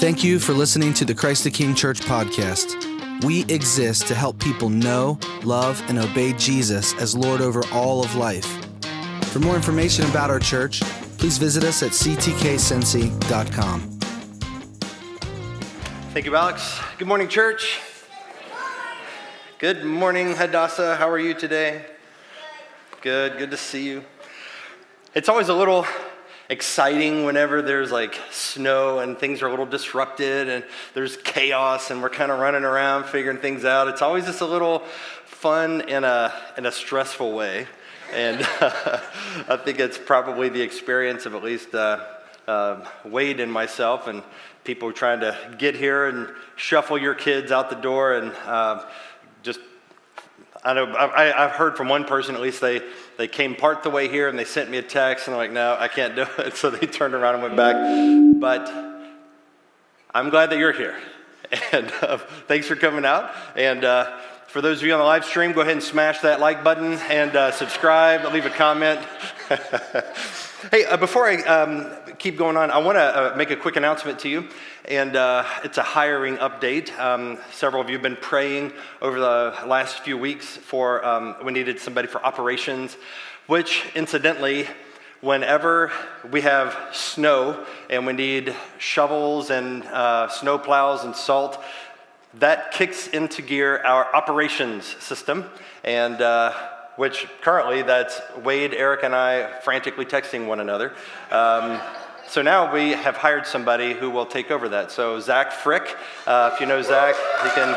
Thank you for listening to the Christ the King Church podcast. We exist to help people know, love, and obey Jesus as Lord over all of life. For more information about our church, please visit us at ctkcincy.com. Thank you, Alex. Good morning, church. Good morning, Hadassah. How are you today? Good, good to see you. It's always a little exciting whenever there's like snow and things are a little disrupted and there's chaos and we're kind of running around figuring things out. It's always just a little fun in a, in a stressful way. And I think it's probably the experience of at least uh, uh, Wade and myself and people trying to get here and shuffle your kids out the door and uh, just I know I, have heard from one person at least they they came part the way here and they sent me a text and I'm like no I can't do it. So they turned around and went back. But I'm glad that you're here. And uh, thanks for coming out. And uh, for those of you on the live stream go ahead and smash that like button and uh, subscribe leave a comment. Hey uh, before I um, keep going on I want to uh, make a quick announcement to you and uh, it's a hiring update. Um, several of you have been praying over the last few weeks for um, we needed somebody for operations, which incidentally, whenever we have snow and we need shovels and uh, snow plows and salt, that kicks into gear our operations system, and uh, which currently that's Wade, Eric, and I frantically texting one another. Um, so now we have hired somebody who will take over that. So Zach Frick, uh, if you know Zach, he can.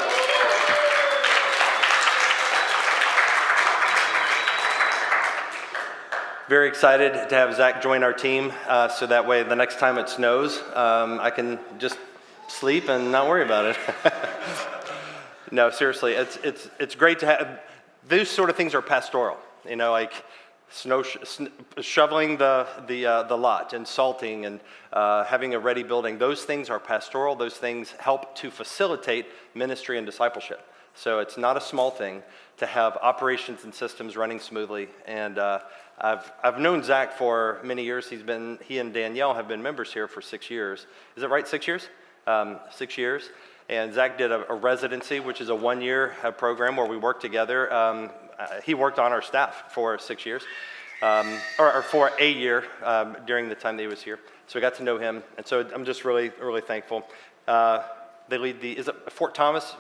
Very excited to have Zach join our team, uh, so that way the next time it snows, um, I can just sleep and not worry about it. no, seriously, it's it's it's great to have. These sort of things are pastoral. You know, like snow sh- shoveling the, the, uh, the lot and salting and uh, having a ready building. Those things are pastoral. Those things help to facilitate ministry and discipleship. So it's not a small thing to have operations and systems running smoothly. And uh, I've, I've known Zach for many years. He's been, he and Danielle have been members here for six years. Is it right, six years? Um, six years. And Zach did a, a residency, which is a one year uh, program where we work together. Um, uh, he worked on our staff for six years, um, or, or, for a year um, during the time that he was here. So we got to know him, and so I'm just really, really thankful. Uh, they lead the, is it Fort Thomas?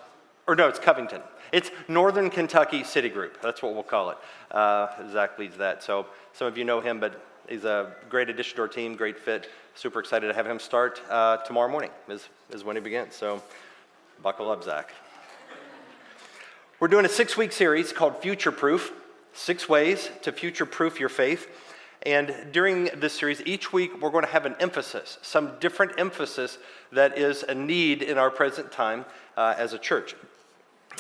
Or no, it's Covington. It's Northern Kentucky City Group. That's what we'll call it. Uh, Zach leads that. So some of you know him, but he's a great addition to our team, great fit. Super excited to have him start uh, tomorrow morning is, is when he begins. So buckle up, Zach. We're doing a six week series called Future Proof Six Ways to Future Proof Your Faith. And during this series, each week we're going to have an emphasis, some different emphasis that is a need in our present time uh, as a church.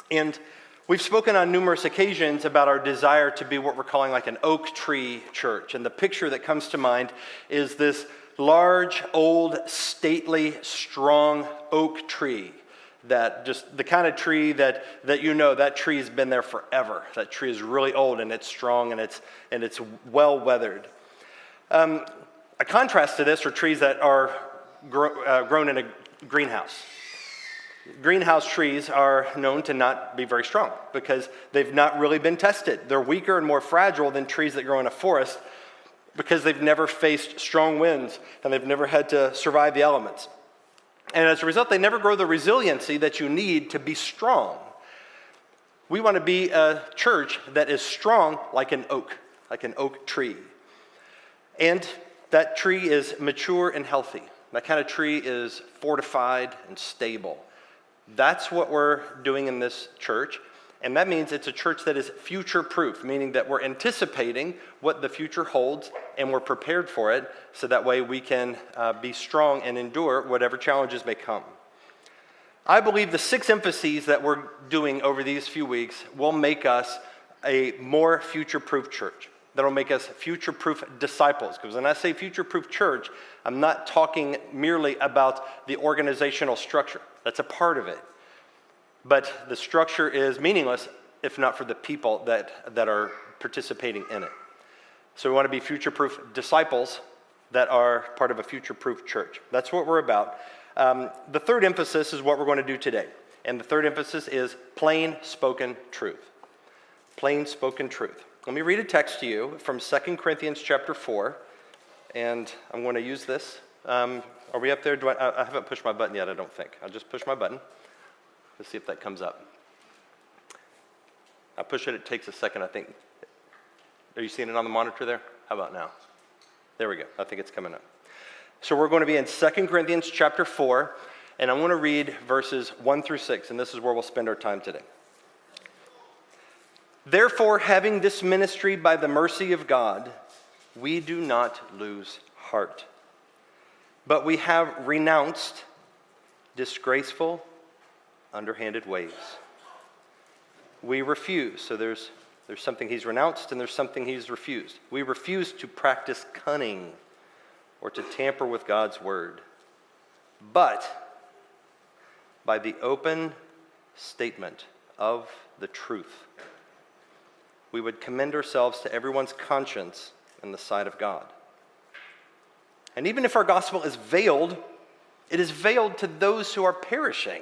And we've spoken on numerous occasions about our desire to be what we're calling like an oak tree church. And the picture that comes to mind is this large, old, stately, strong oak tree that just the kind of tree that, that you know that tree has been there forever. That tree is really old and it's strong and it's, and it's well weathered. Um, a contrast to this are trees that are gro- uh, grown in a greenhouse. Greenhouse trees are known to not be very strong because they've not really been tested. They're weaker and more fragile than trees that grow in a forest because they've never faced strong winds and they've never had to survive the elements. And as a result, they never grow the resiliency that you need to be strong. We want to be a church that is strong like an oak, like an oak tree. And that tree is mature and healthy. That kind of tree is fortified and stable. That's what we're doing in this church. And that means it's a church that is future proof, meaning that we're anticipating what the future holds and we're prepared for it so that way we can uh, be strong and endure whatever challenges may come. I believe the six emphases that we're doing over these few weeks will make us a more future proof church. That'll make us future proof disciples. Because when I say future proof church, I'm not talking merely about the organizational structure, that's a part of it. But the structure is meaningless if not for the people that, that are participating in it. So we want to be future proof disciples that are part of a future proof church. That's what we're about. Um, the third emphasis is what we're going to do today. And the third emphasis is plain spoken truth. Plain spoken truth. Let me read a text to you from 2 Corinthians chapter 4. And I'm going to use this. Um, are we up there? I, I haven't pushed my button yet, I don't think. I'll just push my button. Let's see if that comes up. I push it, it takes a second, I think. Are you seeing it on the monitor there? How about now? There we go. I think it's coming up. So we're going to be in 2 Corinthians chapter 4, and I want to read verses 1 through 6, and this is where we'll spend our time today. Therefore, having this ministry by the mercy of God, we do not lose heart. But we have renounced disgraceful, underhanded ways. We refuse. So there's, there's something he's renounced and there's something he's refused. We refuse to practice cunning or to tamper with God's word. But by the open statement of the truth, we would commend ourselves to everyone's conscience in the sight of God. And even if our gospel is veiled, it is veiled to those who are perishing.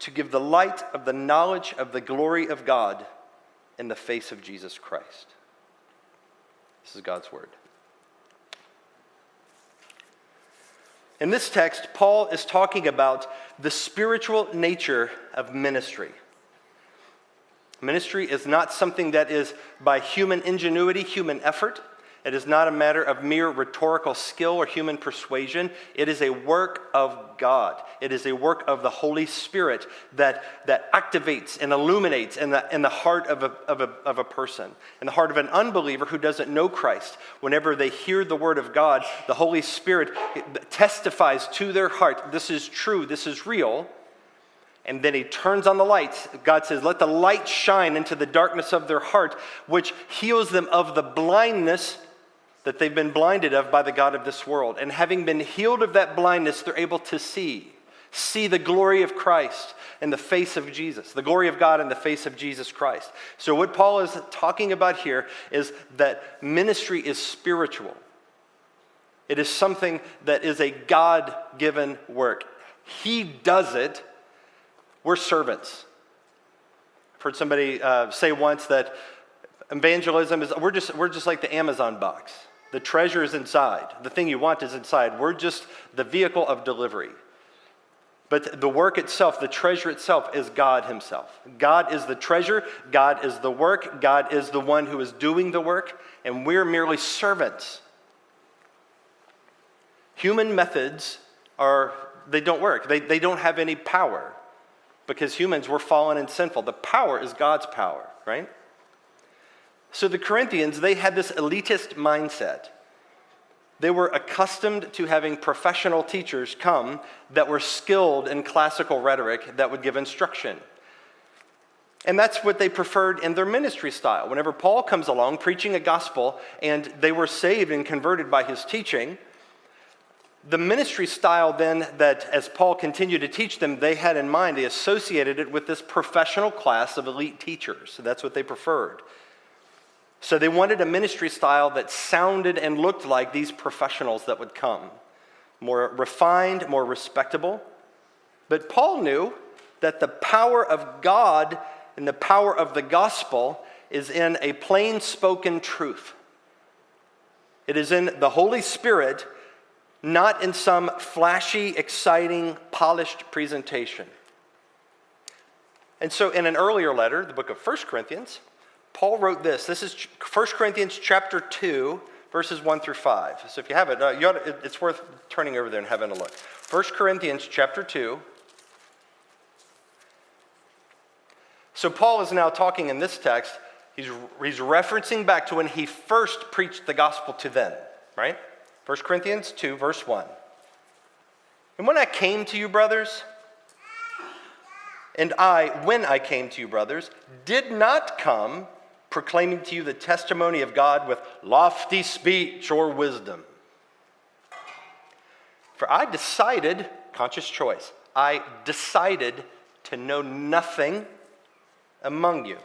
to give the light of the knowledge of the glory of God in the face of Jesus Christ. This is God's word. In this text, Paul is talking about the spiritual nature of ministry. Ministry is not something that is by human ingenuity, human effort. It is not a matter of mere rhetorical skill or human persuasion. It is a work of God. It is a work of the Holy Spirit that, that activates and illuminates in the, in the heart of a, of, a, of a person, in the heart of an unbeliever who doesn't know Christ. Whenever they hear the word of God, the Holy Spirit testifies to their heart this is true, this is real. And then he turns on the lights. God says, Let the light shine into the darkness of their heart, which heals them of the blindness that they've been blinded of by the God of this world. And having been healed of that blindness, they're able to see. See the glory of Christ in the face of Jesus, the glory of God in the face of Jesus Christ. So, what Paul is talking about here is that ministry is spiritual, it is something that is a God given work. He does it, we're servants. I've heard somebody uh, say once that evangelism is, we're just, we're just like the Amazon box. The treasure is inside. The thing you want is inside. We're just the vehicle of delivery. But the work itself, the treasure itself, is God Himself. God is the treasure, God is the work, God is the one who is doing the work, and we're merely servants. Human methods are, they don't work, they, they don't have any power because humans were fallen and sinful. The power is God's power, right? So the Corinthians, they had this elitist mindset. They were accustomed to having professional teachers come that were skilled in classical rhetoric that would give instruction. And that's what they preferred in their ministry style. Whenever Paul comes along preaching a gospel and they were saved and converted by his teaching, the ministry style then that as Paul continued to teach them, they had in mind, they associated it with this professional class of elite teachers. So that's what they preferred. So they wanted a ministry style that sounded and looked like these professionals that would come more refined, more respectable. But Paul knew that the power of God and the power of the gospel is in a plain spoken truth. It is in the Holy Spirit, not in some flashy, exciting, polished presentation. And so, in an earlier letter, the book of 1 Corinthians, Paul wrote this. This is 1 Corinthians chapter 2, verses 1 through 5. So if you have it, you to, it's worth turning over there and having a look. 1 Corinthians chapter 2. So Paul is now talking in this text, he's, he's referencing back to when he first preached the gospel to them, right? 1 Corinthians 2, verse 1. And when I came to you, brothers, and I, when I came to you, brothers, did not come proclaiming to you the testimony of God with lofty speech or wisdom. For I decided, conscious choice, I decided to know nothing among you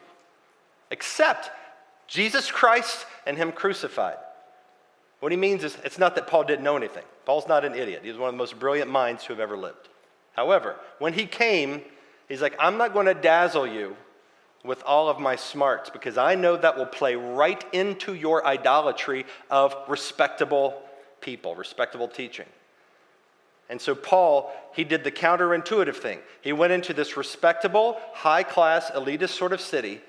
except Jesus Christ and Him crucified. What he means is it's not that Paul didn't know anything. Paul's not an idiot. He was one of the most brilliant minds who have ever lived. However, when he came, he's like, I'm not going to dazzle you with all of my smarts because I know that will play right into your idolatry of respectable people, respectable teaching. And so, Paul, he did the counterintuitive thing. He went into this respectable, high class, elitist sort of city,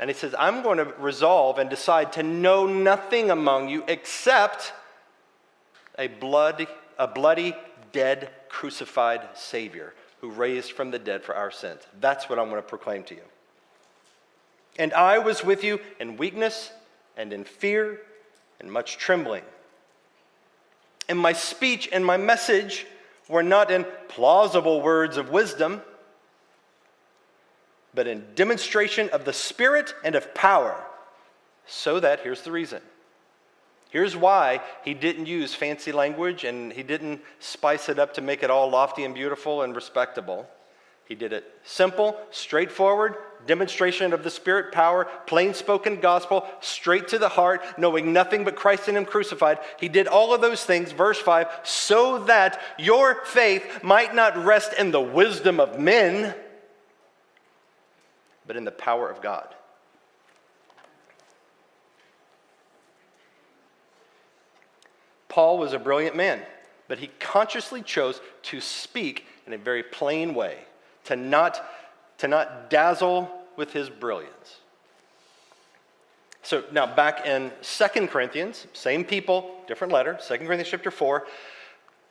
and he says, I'm going to resolve and decide to know nothing among you except a bloody, a bloody, dead, crucified Savior who raised from the dead for our sins. That's what I'm going to proclaim to you. And I was with you in weakness and in fear and much trembling. And my speech and my message were not in plausible words of wisdom, but in demonstration of the Spirit and of power. So that, here's the reason. Here's why he didn't use fancy language and he didn't spice it up to make it all lofty and beautiful and respectable. He did it simple, straightforward, demonstration of the Spirit power, plain spoken gospel, straight to the heart, knowing nothing but Christ in Him crucified. He did all of those things, verse 5, so that your faith might not rest in the wisdom of men, but in the power of God. Paul was a brilliant man, but he consciously chose to speak in a very plain way to not, to not dazzle with his brilliance. So now back in Second Corinthians, same people, different letter, Second Corinthians chapter 4,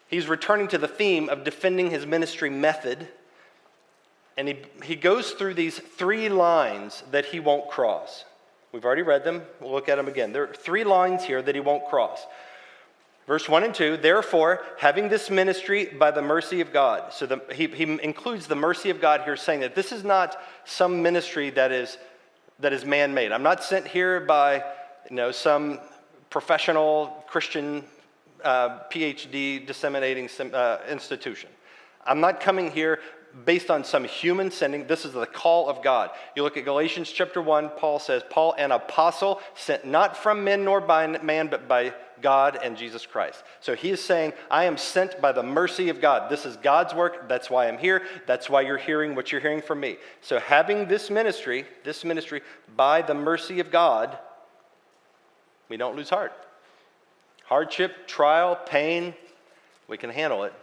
he's returning to the theme of defending his ministry method. And he, he goes through these three lines that he won't cross. We've already read them. We'll look at them again. There are three lines here that he won't cross. Verse 1 and 2, therefore, having this ministry by the mercy of God. So the, he, he includes the mercy of God here, saying that this is not some ministry that is, that is man made. I'm not sent here by you know, some professional Christian uh, PhD disseminating uh, institution. I'm not coming here based on some human sending. This is the call of God. You look at Galatians chapter 1, Paul says, Paul, an apostle, sent not from men nor by man, but by God and Jesus Christ. So he is saying, I am sent by the mercy of God. This is God's work. That's why I'm here. That's why you're hearing what you're hearing from me. So having this ministry, this ministry by the mercy of God, we don't lose heart. Hardship, trial, pain, we can handle it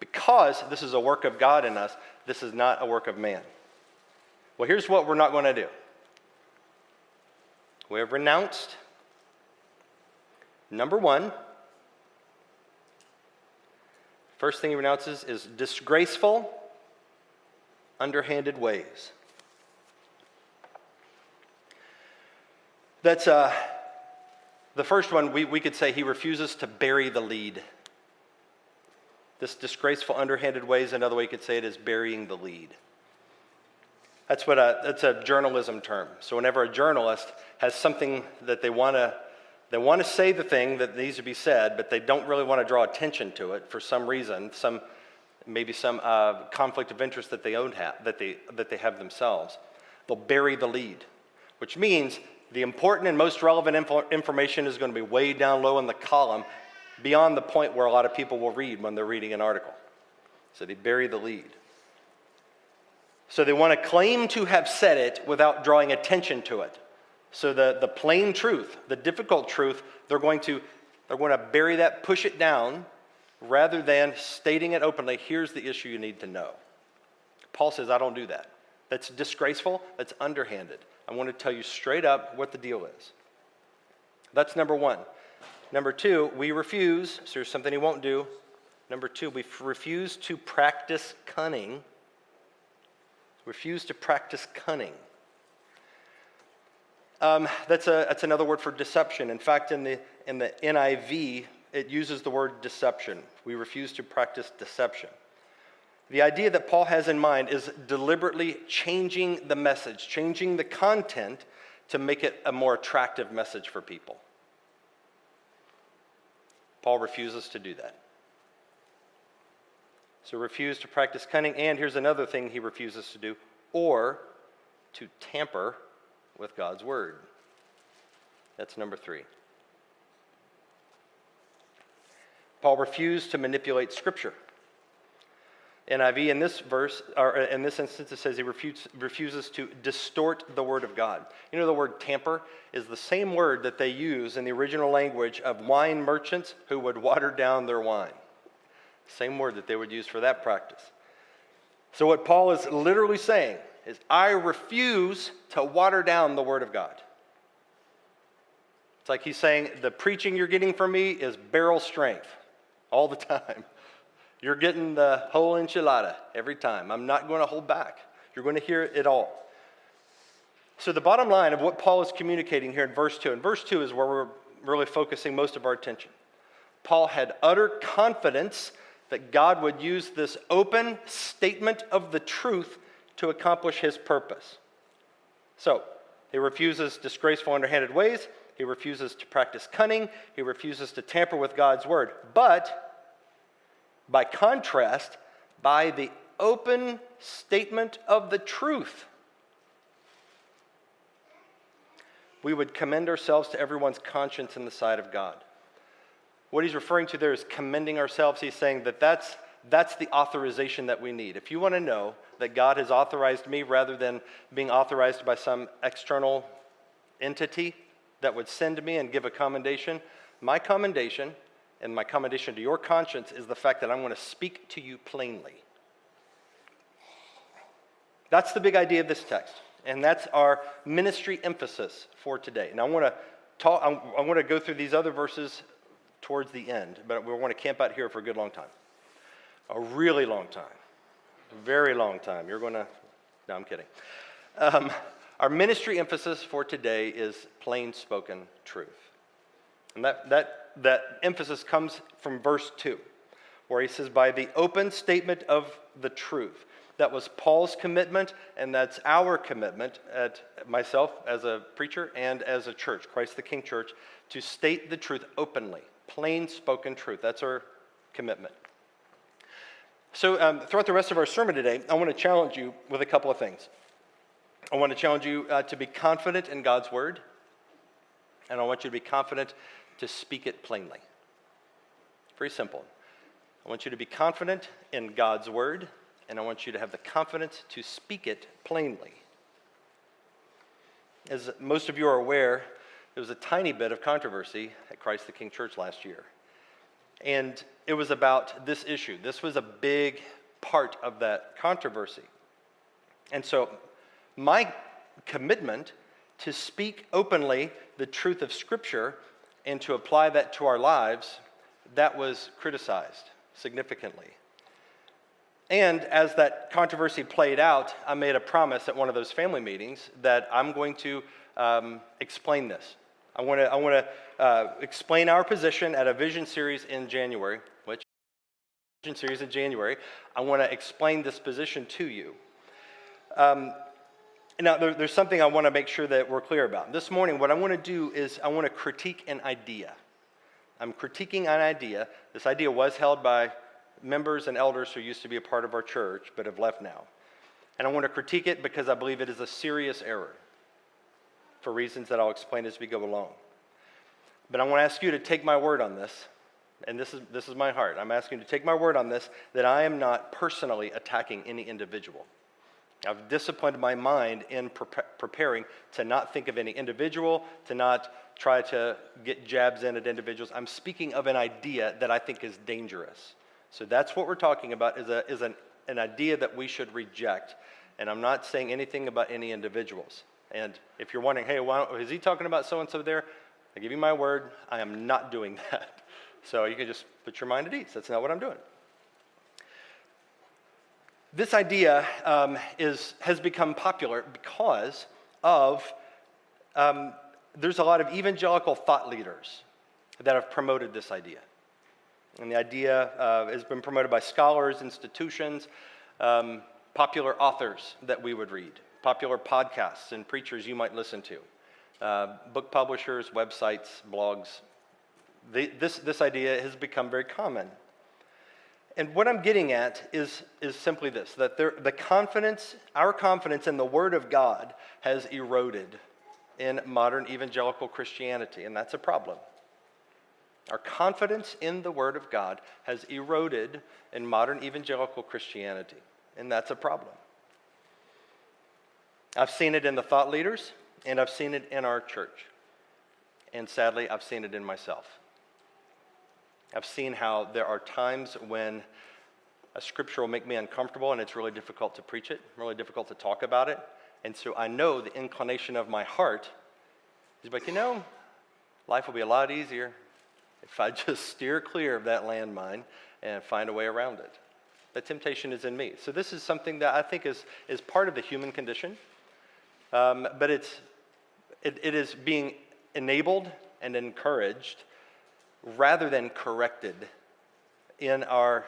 because this is a work of God in us. This is not a work of man. Well, here's what we're not going to do. We have renounced Number one, first thing he renounces is disgraceful, underhanded ways. That's uh, the first one, we, we could say he refuses to bury the lead. This disgraceful, underhanded ways, another way you could say it is burying the lead. That's what a, that's a journalism term. So whenever a journalist has something that they want to they want to say the thing that needs to be said, but they don't really want to draw attention to it for some reason, some, maybe some uh, conflict of interest that they, own have, that, they, that they have themselves. They'll bury the lead, which means the important and most relevant info- information is going to be way down low in the column beyond the point where a lot of people will read when they're reading an article. So they bury the lead. So they want to claim to have said it without drawing attention to it. So the, the plain truth, the difficult truth, they're going to they're going to bury that, push it down, rather than stating it openly. Here's the issue you need to know. Paul says, I don't do that. That's disgraceful. That's underhanded. I want to tell you straight up what the deal is. That's number one. Number two, we refuse. So there's something he won't do. Number two, we refuse to practice cunning. Refuse to practice cunning. Um, that's, a, that's another word for deception. In fact, in the, in the NIV, it uses the word deception. We refuse to practice deception. The idea that Paul has in mind is deliberately changing the message, changing the content to make it a more attractive message for people. Paul refuses to do that. So, refuse to practice cunning, and here's another thing he refuses to do or to tamper with God's word. That's number three. Paul refused to manipulate Scripture. NIV in this verse, or in this instance, it says he refuses, refuses to distort the word of God. You know, the word tamper is the same word that they use in the original language of wine merchants who would water down their wine. Same word that they would use for that practice. So, what Paul is literally saying is, I refuse to water down the word of God. It's like he's saying, the preaching you're getting from me is barrel strength all the time. You're getting the whole enchilada every time. I'm not going to hold back. You're going to hear it all. So, the bottom line of what Paul is communicating here in verse 2, and verse 2 is where we're really focusing most of our attention. Paul had utter confidence that God would use this open statement of the truth to accomplish his purpose. So, he refuses disgraceful, underhanded ways. He refuses to practice cunning. He refuses to tamper with God's word. But by contrast, by the open statement of the truth. We would commend ourselves to everyone's conscience in the sight of God. What he's referring to there is commending ourselves. He's saying that that's, that's the authorization that we need. If you want to know that God has authorized me rather than being authorized by some external entity that would send me and give a commendation, my commendation and my commendation to your conscience is the fact that I'm going to speak to you plainly. That's the big idea of this text, and that's our ministry emphasis for today. And I want to talk. I want to go through these other verses towards the end, but we want to camp out here for a good long time, a really long time, a very long time. You're going to. No, I'm kidding. Um, our ministry emphasis for today is plain spoken truth. And that, that that emphasis comes from verse 2, where he says, By the open statement of the truth. That was Paul's commitment, and that's our commitment at myself as a preacher and as a church, Christ the King Church, to state the truth openly, plain spoken truth. That's our commitment. So, um, throughout the rest of our sermon today, I want to challenge you with a couple of things. I want to challenge you uh, to be confident in God's word, and I want you to be confident to speak it plainly. Very simple. I want you to be confident in God's word, and I want you to have the confidence to speak it plainly. As most of you are aware, there was a tiny bit of controversy at Christ the King Church last year. And it was about this issue. This was a big part of that controversy. And so, my commitment to speak openly the truth of Scripture and to apply that to our lives, that was criticized significantly. And as that controversy played out, I made a promise at one of those family meetings that I'm going to um, explain this. I want to I uh, explain our position at a vision series in January, which vision series in January. I want to explain this position to you. Um, now, there, there's something I want to make sure that we're clear about. This morning, what I want to do is I want to critique an idea. I'm critiquing an idea. This idea was held by members and elders who used to be a part of our church but have left now. And I want to critique it because I believe it is a serious error for reasons that I'll explain as we go along. But I want to ask you to take my word on this, and this is, this is my heart. I'm asking you to take my word on this that I am not personally attacking any individual. I've disciplined my mind in pre- preparing to not think of any individual, to not try to get jabs in at individuals. I'm speaking of an idea that I think is dangerous. So that's what we're talking about is, a, is an, an idea that we should reject. And I'm not saying anything about any individuals. And if you're wondering, hey, why is he talking about so and so there? I give you my word, I am not doing that. So you can just put your mind at ease. That's not what I'm doing. This idea um, is, has become popular because of um, there's a lot of evangelical thought leaders that have promoted this idea. And the idea uh, has been promoted by scholars, institutions, um, popular authors that we would read, popular podcasts and preachers you might listen to, uh, book publishers, websites, blogs. This, this idea has become very common. And what I'm getting at is, is simply this that there, the confidence, our confidence in the Word of God has eroded in modern evangelical Christianity, and that's a problem. Our confidence in the Word of God has eroded in modern evangelical Christianity, and that's a problem. I've seen it in the thought leaders, and I've seen it in our church. And sadly, I've seen it in myself. I've seen how there are times when a scripture will make me uncomfortable and it's really difficult to preach it, really difficult to talk about it. And so I know the inclination of my heart is like, you know, life will be a lot easier if I just steer clear of that landmine and find a way around it. The temptation is in me. So this is something that I think is, is part of the human condition, um, but it's, it, it is being enabled and encouraged rather than corrected in our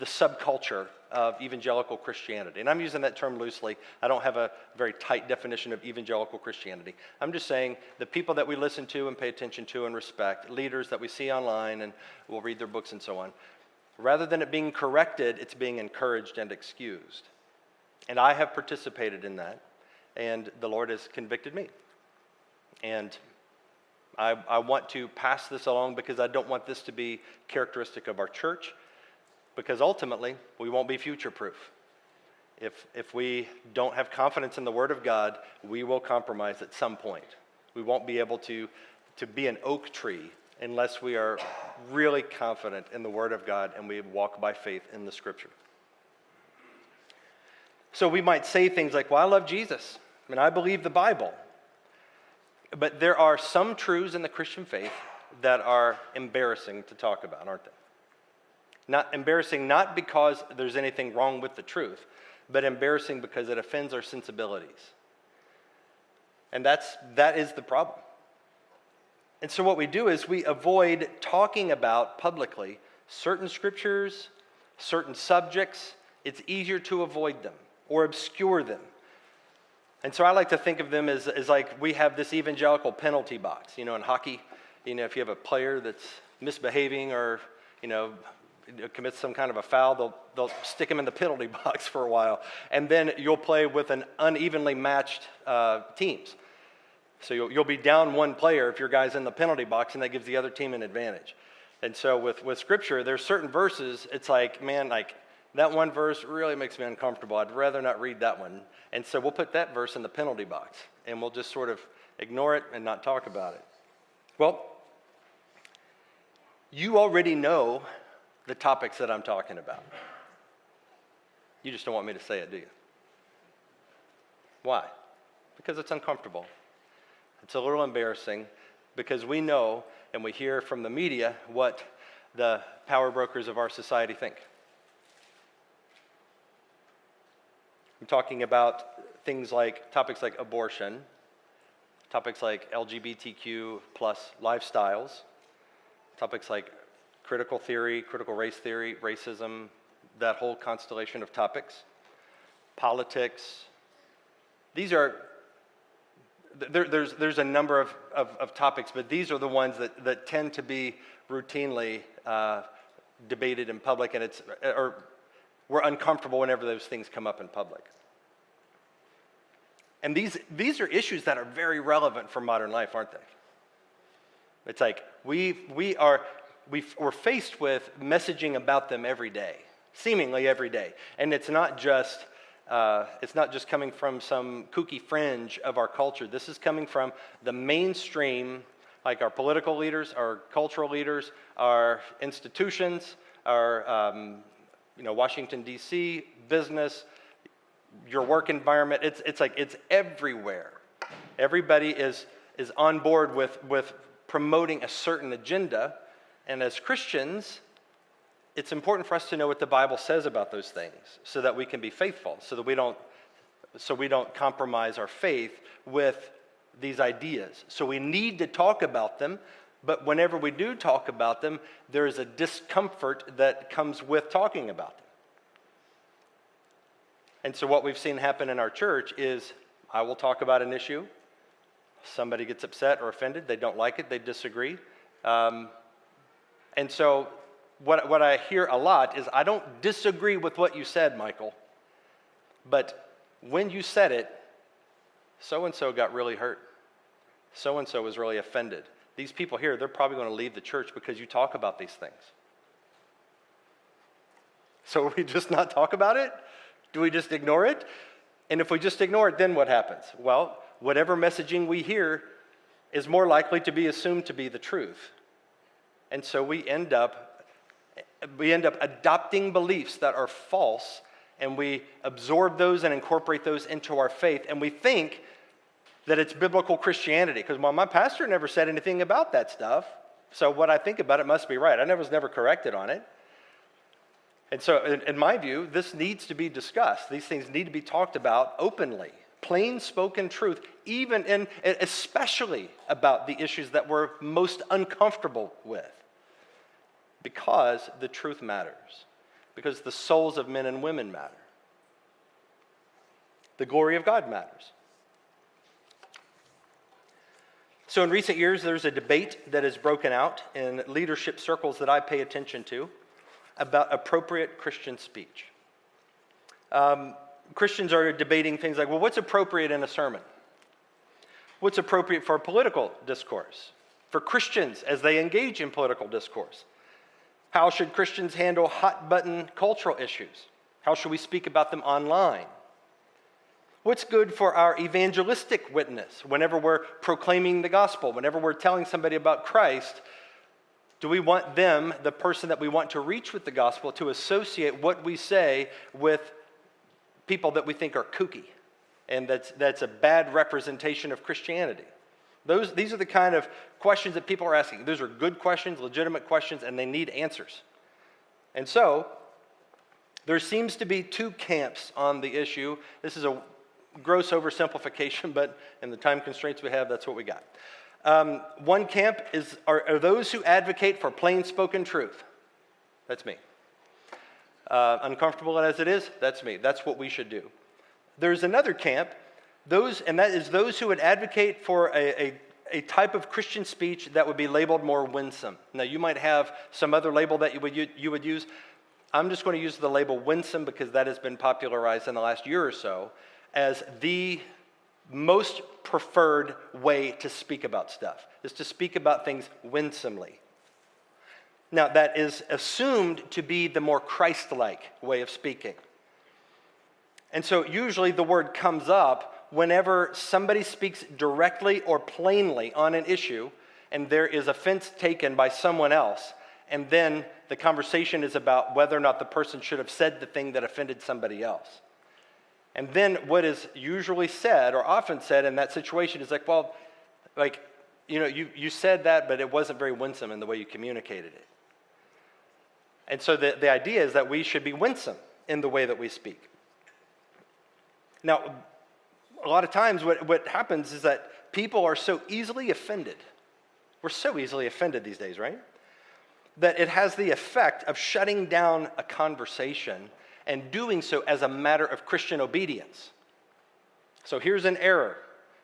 the subculture of evangelical Christianity. And I'm using that term loosely. I don't have a very tight definition of evangelical Christianity. I'm just saying the people that we listen to and pay attention to and respect, leaders that we see online and we'll read their books and so on. Rather than it being corrected, it's being encouraged and excused. And I have participated in that, and the Lord has convicted me. And I, I want to pass this along because I don't want this to be characteristic of our church, because ultimately we won't be future proof. If, if we don't have confidence in the Word of God, we will compromise at some point. We won't be able to, to be an oak tree unless we are really confident in the Word of God and we walk by faith in the Scripture. So we might say things like, Well, I love Jesus, I mean, I believe the Bible. But there are some truths in the Christian faith that are embarrassing to talk about, aren't they? Not embarrassing not because there's anything wrong with the truth, but embarrassing because it offends our sensibilities. And that's that is the problem. And so what we do is we avoid talking about publicly certain scriptures, certain subjects. It's easier to avoid them or obscure them and so I like to think of them as, as like we have this evangelical penalty box. You know, in hockey, you know, if you have a player that's misbehaving or, you know, commits some kind of a foul, they'll, they'll stick him in the penalty box for a while. And then you'll play with an unevenly matched uh, teams. So you'll, you'll be down one player if your guy's in the penalty box, and that gives the other team an advantage. And so with, with Scripture, there's certain verses, it's like, man, like that one verse really makes me uncomfortable. I'd rather not read that one. And so we'll put that verse in the penalty box and we'll just sort of ignore it and not talk about it. Well, you already know the topics that I'm talking about. You just don't want me to say it, do you? Why? Because it's uncomfortable. It's a little embarrassing because we know and we hear from the media what the power brokers of our society think. I'm talking about things like topics like abortion, topics like LGBTQ plus lifestyles, topics like critical theory, critical race theory, racism, that whole constellation of topics, politics. These are, there, there's, there's a number of, of, of, topics, but these are the ones that, that tend to be routinely uh, debated in public, and it's, or we're uncomfortable whenever those things come up in public. And these, these are issues that are very relevant for modern life, aren't they? It's like we, we are, we are faced with messaging about them every day, seemingly every day. And it's not just, uh, it's not just coming from some kooky fringe of our culture. This is coming from the mainstream, like our political leaders, our cultural leaders, our institutions, our um, you know, Washington, D.C., business, your work environment. It's, it's like it's everywhere. Everybody is, is on board with, with promoting a certain agenda. And as Christians, it's important for us to know what the Bible says about those things so that we can be faithful, so that we don't, so we don't compromise our faith with these ideas. So we need to talk about them But whenever we do talk about them, there is a discomfort that comes with talking about them. And so, what we've seen happen in our church is I will talk about an issue. Somebody gets upset or offended. They don't like it. They disagree. Um, and so, what, what I hear a lot is I don't disagree with what you said, Michael. But when you said it, so and so got really hurt. So and so was really offended. These people here, they're probably going to leave the church because you talk about these things. So we just not talk about it? Do we just ignore it? And if we just ignore it, then what happens? Well, whatever messaging we hear is more likely to be assumed to be the truth. And so we end up we end up adopting beliefs that are false and we absorb those and incorporate those into our faith and we think that it's biblical Christianity because well my pastor never said anything about that stuff. So what I think about it must be right. I was never corrected on it. And so, in, in, my view, this needs to be discussed. These things need to be talked about openly, plain spoken truth, even and especially about the issues that we're most uncomfortable with. Because the truth matters, because the souls of men and women matter, the glory of God matters. So, in recent years, there's a debate that has broken out in leadership circles that I pay attention to about appropriate Christian speech. Um, Christians are debating things like, well, what's appropriate in a sermon? What's appropriate for political discourse? For Christians as they engage in political discourse? How should Christians handle hot button cultural issues? How should we speak about them online? What's good for our evangelistic witness whenever we're proclaiming the gospel, whenever we're telling somebody about Christ? Do we want them, the person that we want to reach with the gospel, to associate what we say with people that we think are kooky? And that's, that's a bad representation of Christianity. Those, these are the kind of questions that people are asking. Those are good questions, legitimate questions, and they need answers. And so, there seems to be two camps on the issue. This is a gross oversimplification, but in the time constraints we have, that's what we got. Um, one camp is, are, are, those who advocate for plain spoken truth. That's me. Uh, uncomfortable as it is, that's me. That's what we should do. There's another camp, those, and that is those who would advocate for a, a, a type of Christian speech that would be labeled more winsome. Now, you might have some other label that you would, you would use. I'm just going to use the label winsome because that has been popularized in the last year or so as the most preferred way to speak about stuff is to speak about things winsomely. Now, that is assumed to be the more Christ like way of speaking. And so, usually, the word comes up whenever somebody speaks directly or plainly on an issue and there is offense taken by someone else, and then the conversation is about whether or not the person should have said the thing that offended somebody else. And then what is usually said or often said in that situation is like, well, like, you know, you, you said that, but it wasn't very winsome in the way you communicated it. And so the, the idea is that we should be winsome in the way that we speak. Now, a lot of times what, what happens is that people are so easily offended. We're so easily offended these days, right? That it has the effect of shutting down a conversation and doing so as a matter of Christian obedience. So here's an error.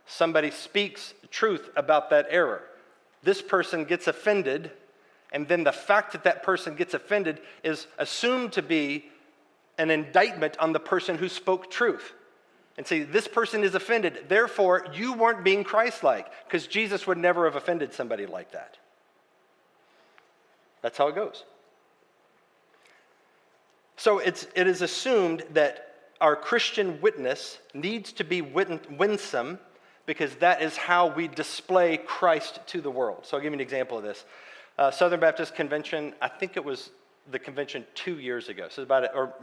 Somebody speaks truth about that error. This person gets offended, and then the fact that that person gets offended is assumed to be an indictment on the person who spoke truth. And say, this person is offended, therefore you weren't being Christ like, because Jesus would never have offended somebody like that. That's how it goes. So it's, it is assumed that our Christian witness needs to be winsome because that is how we display Christ to the world. So I'll give you an example of this. Uh, Southern Baptist Convention, I think it was the convention two years ago, so about a, or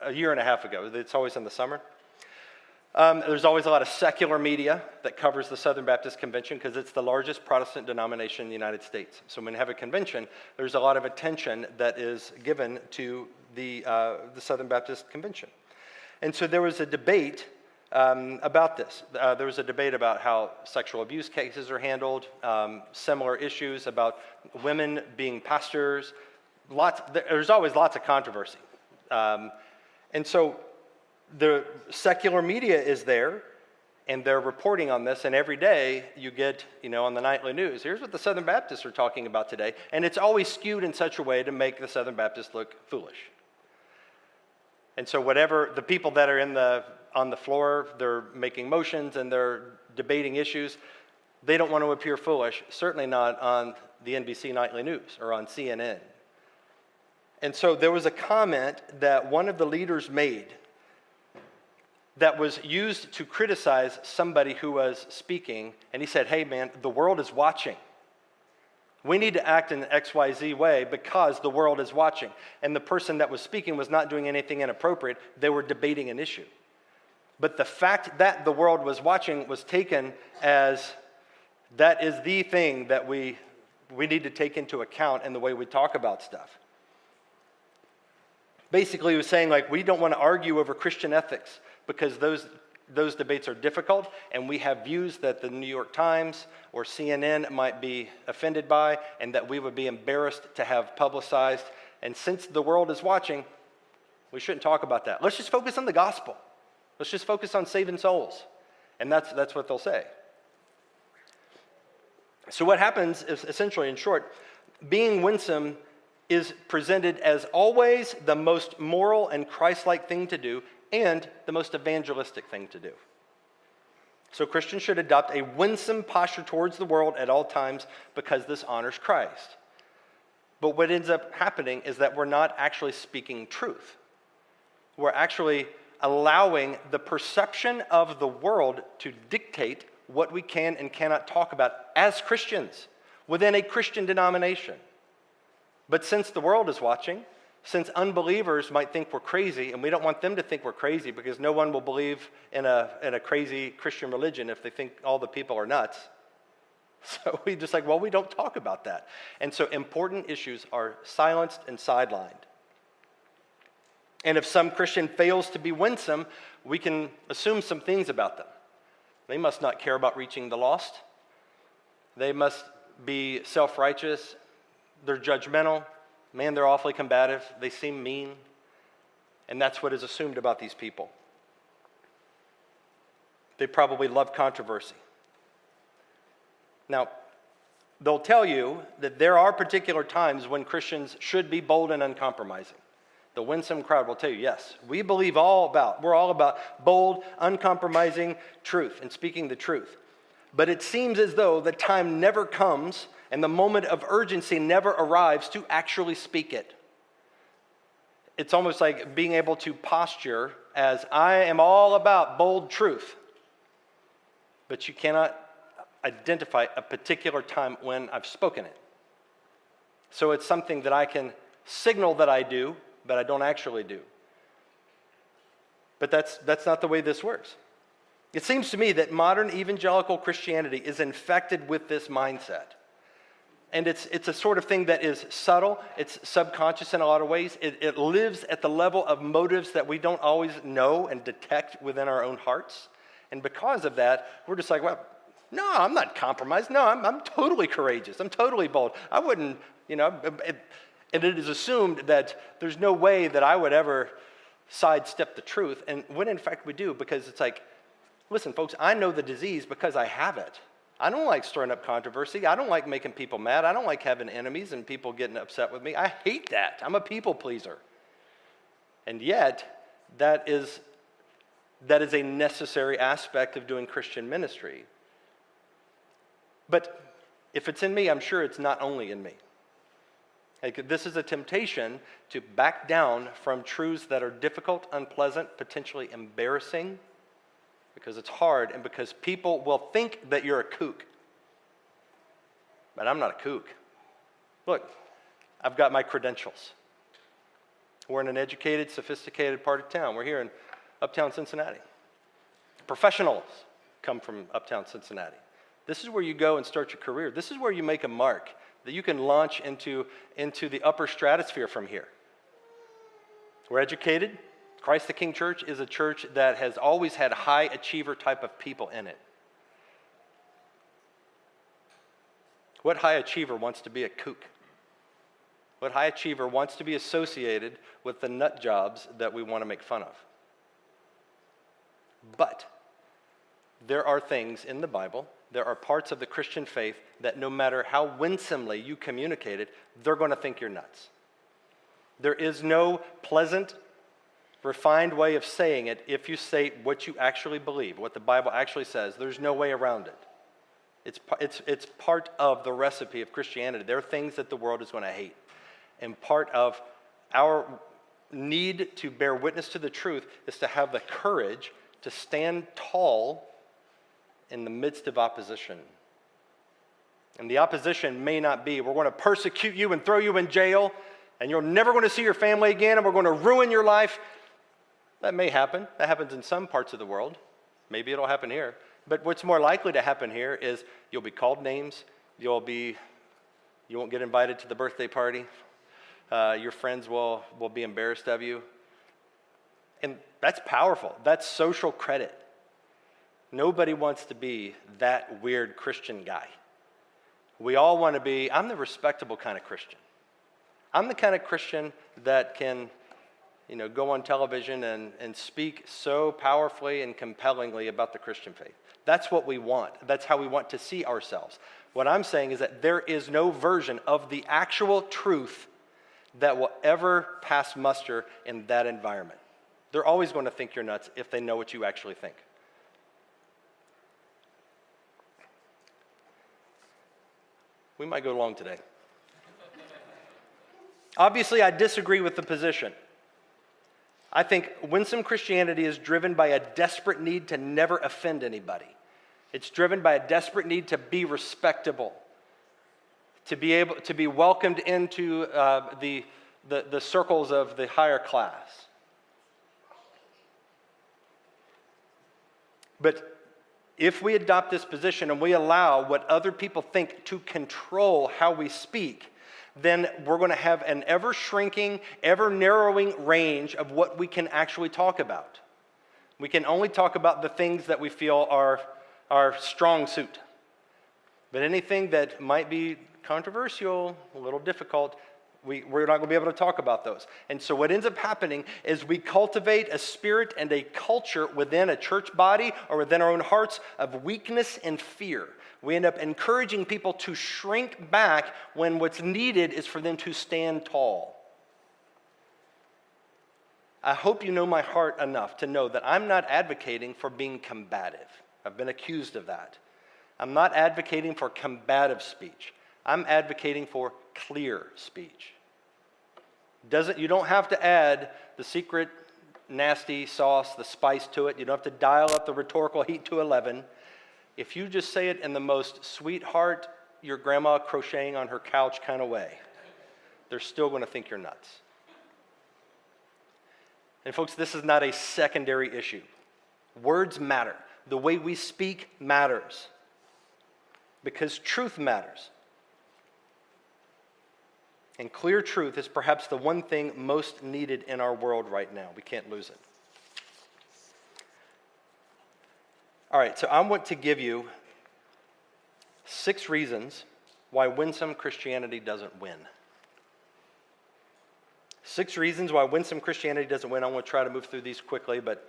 a year and a half ago. It's always in the summer. Um, there's always a lot of secular media that covers the Southern Baptist Convention because it's the largest Protestant denomination in the United States. So when you have a convention, there's a lot of attention that is given to the, uh, the Southern Baptist Convention. And so there was a debate um, about this. Uh, there was a debate about how sexual abuse cases are handled, um, similar issues about women being pastors. Lots, there's always lots of controversy. Um, and so the secular media is there, and they're reporting on this, and every day you get, you know, on the nightly news, here's what the Southern Baptists are talking about today. And it's always skewed in such a way to make the Southern Baptists look foolish. And so, whatever the people that are in the, on the floor, they're making motions and they're debating issues, they don't want to appear foolish, certainly not on the NBC Nightly News or on CNN. And so, there was a comment that one of the leaders made that was used to criticize somebody who was speaking. And he said, Hey, man, the world is watching. We need to act in an XYZ way because the world is watching. And the person that was speaking was not doing anything inappropriate, they were debating an issue. But the fact that the world was watching was taken as that is the thing that we, we need to take into account in the way we talk about stuff. Basically, he was saying, like, we don't want to argue over Christian ethics because those, those debates are difficult, and we have views that the New York Times or CNN might be offended by, and that we would be embarrassed to have publicized. And since the world is watching, we shouldn't talk about that. Let's just focus on the gospel. Let's just focus on saving souls. And that's, that's what they'll say. So, what happens is essentially, in short, being winsome is presented as always the most moral and Christ like thing to do and the most evangelistic thing to do. So Christians should adopt a winsome posture towards the world at all times because this honors Christ. But what ends up happening is that we're not actually speaking truth. We're actually allowing the perception of the world to dictate what we can and cannot talk about as Christians within a Christian denomination. But since the world is watching, since unbelievers might think we're crazy, and we don't want them to think we're crazy because no one will believe in a, in a crazy Christian religion if they think all the people are nuts. So we just like, well, we don't talk about that. And so important issues are silenced and sidelined. And if some Christian fails to be winsome, we can assume some things about them. They must not care about reaching the lost. They must be self righteous. They're judgmental. Man, they're awfully combative. They seem mean. And that's what is assumed about these people. They probably love controversy. Now, they'll tell you that there are particular times when Christians should be bold and uncompromising. The winsome crowd will tell you, yes, we believe all about, we're all about bold, uncompromising truth and speaking the truth. But it seems as though the time never comes and the moment of urgency never arrives to actually speak it. It's almost like being able to posture as I am all about bold truth, but you cannot identify a particular time when I've spoken it. So it's something that I can signal that I do, but I don't actually do. But that's, that's not the way this works. It seems to me that modern evangelical Christianity is infected with this mindset and it's, it's a sort of thing that is subtle, it's subconscious in a lot of ways. It, it lives at the level of motives that we don't always know and detect within our own hearts. And because of that, we're just like, well, no, I'm not compromised. No, I'm, I'm totally courageous. I'm totally bold. I wouldn't, you know, it, and it is assumed that there's no way that I would ever sidestep the truth. And when in fact we do, because it's like, listen, folks, I know the disease because I have it. I don't like stirring up controversy. I don't like making people mad. I don't like having enemies and people getting upset with me. I hate that. I'm a people pleaser. And yet, that is, that is a necessary aspect of doing Christian ministry. But if it's in me, I'm sure it's not only in me. Like, this is a temptation to back down from truths that are difficult, unpleasant, potentially embarrassing because it's hard and because people will think that you're a kook. But I'm not a kook. Look, I've got my credentials. We're in an educated, sophisticated part of town. We're here in uptown Cincinnati. Professionals come from uptown Cincinnati. This is where you go and start your career. This is where you make a mark that you can launch into, into the upper stratosphere from here. We're educated, Christ the King Church is a church that has always had high achiever type of people in it. What high achiever wants to be a kook? What high achiever wants to be associated with the nut jobs that we want to make fun of? But there are things in the Bible, there are parts of the Christian faith that no matter how winsomely you communicate it, they're going to think you're nuts. There is no pleasant, refined way of saying it if you say what you actually believe, what the Bible actually says. There's no way around it. It's, it's, it's part of the recipe of Christianity. There are things that the world is going to hate. And part of our need to bear witness to the truth is to have the courage to stand tall in the midst of opposition. And the opposition may not be, we're going to persecute you and throw you in jail, and you're never going to see your family again, and we're going to ruin your life. That may happen. That happens in some parts of the world. Maybe it'll happen here. But what's more likely to happen here is you'll be called names. You'll be, you won't get invited to the birthday party. Uh, your friends will, will be embarrassed of you. And that's powerful. That's social credit. Nobody wants to be that weird Christian guy. We all want to be, I'm the respectable kind of Christian. I'm the kind of Christian that can you know, go on television and, and speak so powerfully and compellingly about the Christian faith. That's what we want. That's how we want to see ourselves. What I'm saying is that there is no version of the actual truth that will ever pass muster in that environment. They're always going to think you're nuts if they know what you actually think. We might go long today. Obviously, I disagree with the position. I think winsome Christianity is driven by a desperate need to never offend anybody. It's driven by a desperate need to be respectable, to be able to be welcomed into uh, the, the, the circles of the higher class. But if we adopt this position and we allow what other people think to control how we speak, then we're going to have an ever shrinking, ever narrowing range of what we can actually talk about. We can only talk about the things that we feel are our strong suit. But anything that might be controversial, a little difficult, we, we're not going to be able to talk about those. And so, what ends up happening is we cultivate a spirit and a culture within a church body or within our own hearts of weakness and fear. We end up encouraging people to shrink back when what's needed is for them to stand tall. I hope you know my heart enough to know that I'm not advocating for being combative. I've been accused of that. I'm not advocating for combative speech. I'm advocating for clear speech. Doesn't, you don't have to add the secret nasty sauce, the spice to it. You don't have to dial up the rhetorical heat to 11 if you just say it in the most sweetheart, your grandma crocheting on her couch kind of way, they're still going to think you're nuts. And, folks, this is not a secondary issue. Words matter. The way we speak matters because truth matters. And clear truth is perhaps the one thing most needed in our world right now. We can't lose it. All right, so I want to give you six reasons why winsome Christianity doesn't win. Six reasons why winsome Christianity doesn't win. I want to try to move through these quickly, but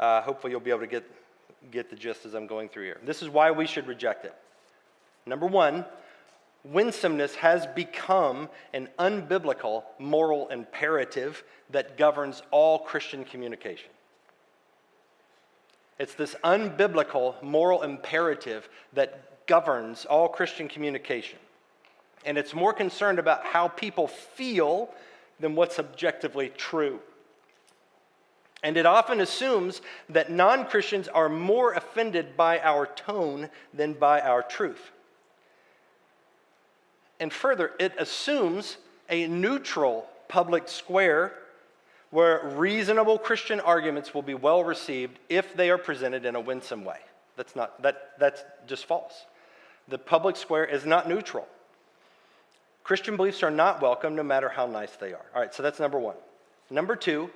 uh, hopefully you'll be able to get, get the gist as I'm going through here. This is why we should reject it. Number one, winsomeness has become an unbiblical moral imperative that governs all Christian communication. It's this unbiblical moral imperative that governs all Christian communication. And it's more concerned about how people feel than what's objectively true. And it often assumes that non Christians are more offended by our tone than by our truth. And further, it assumes a neutral public square where reasonable Christian arguments will be well received if they are presented in a winsome way. That's, not, that, that's just false. The public square is not neutral. Christian beliefs are not welcome no matter how nice they are. All right, so that's number one. Number two,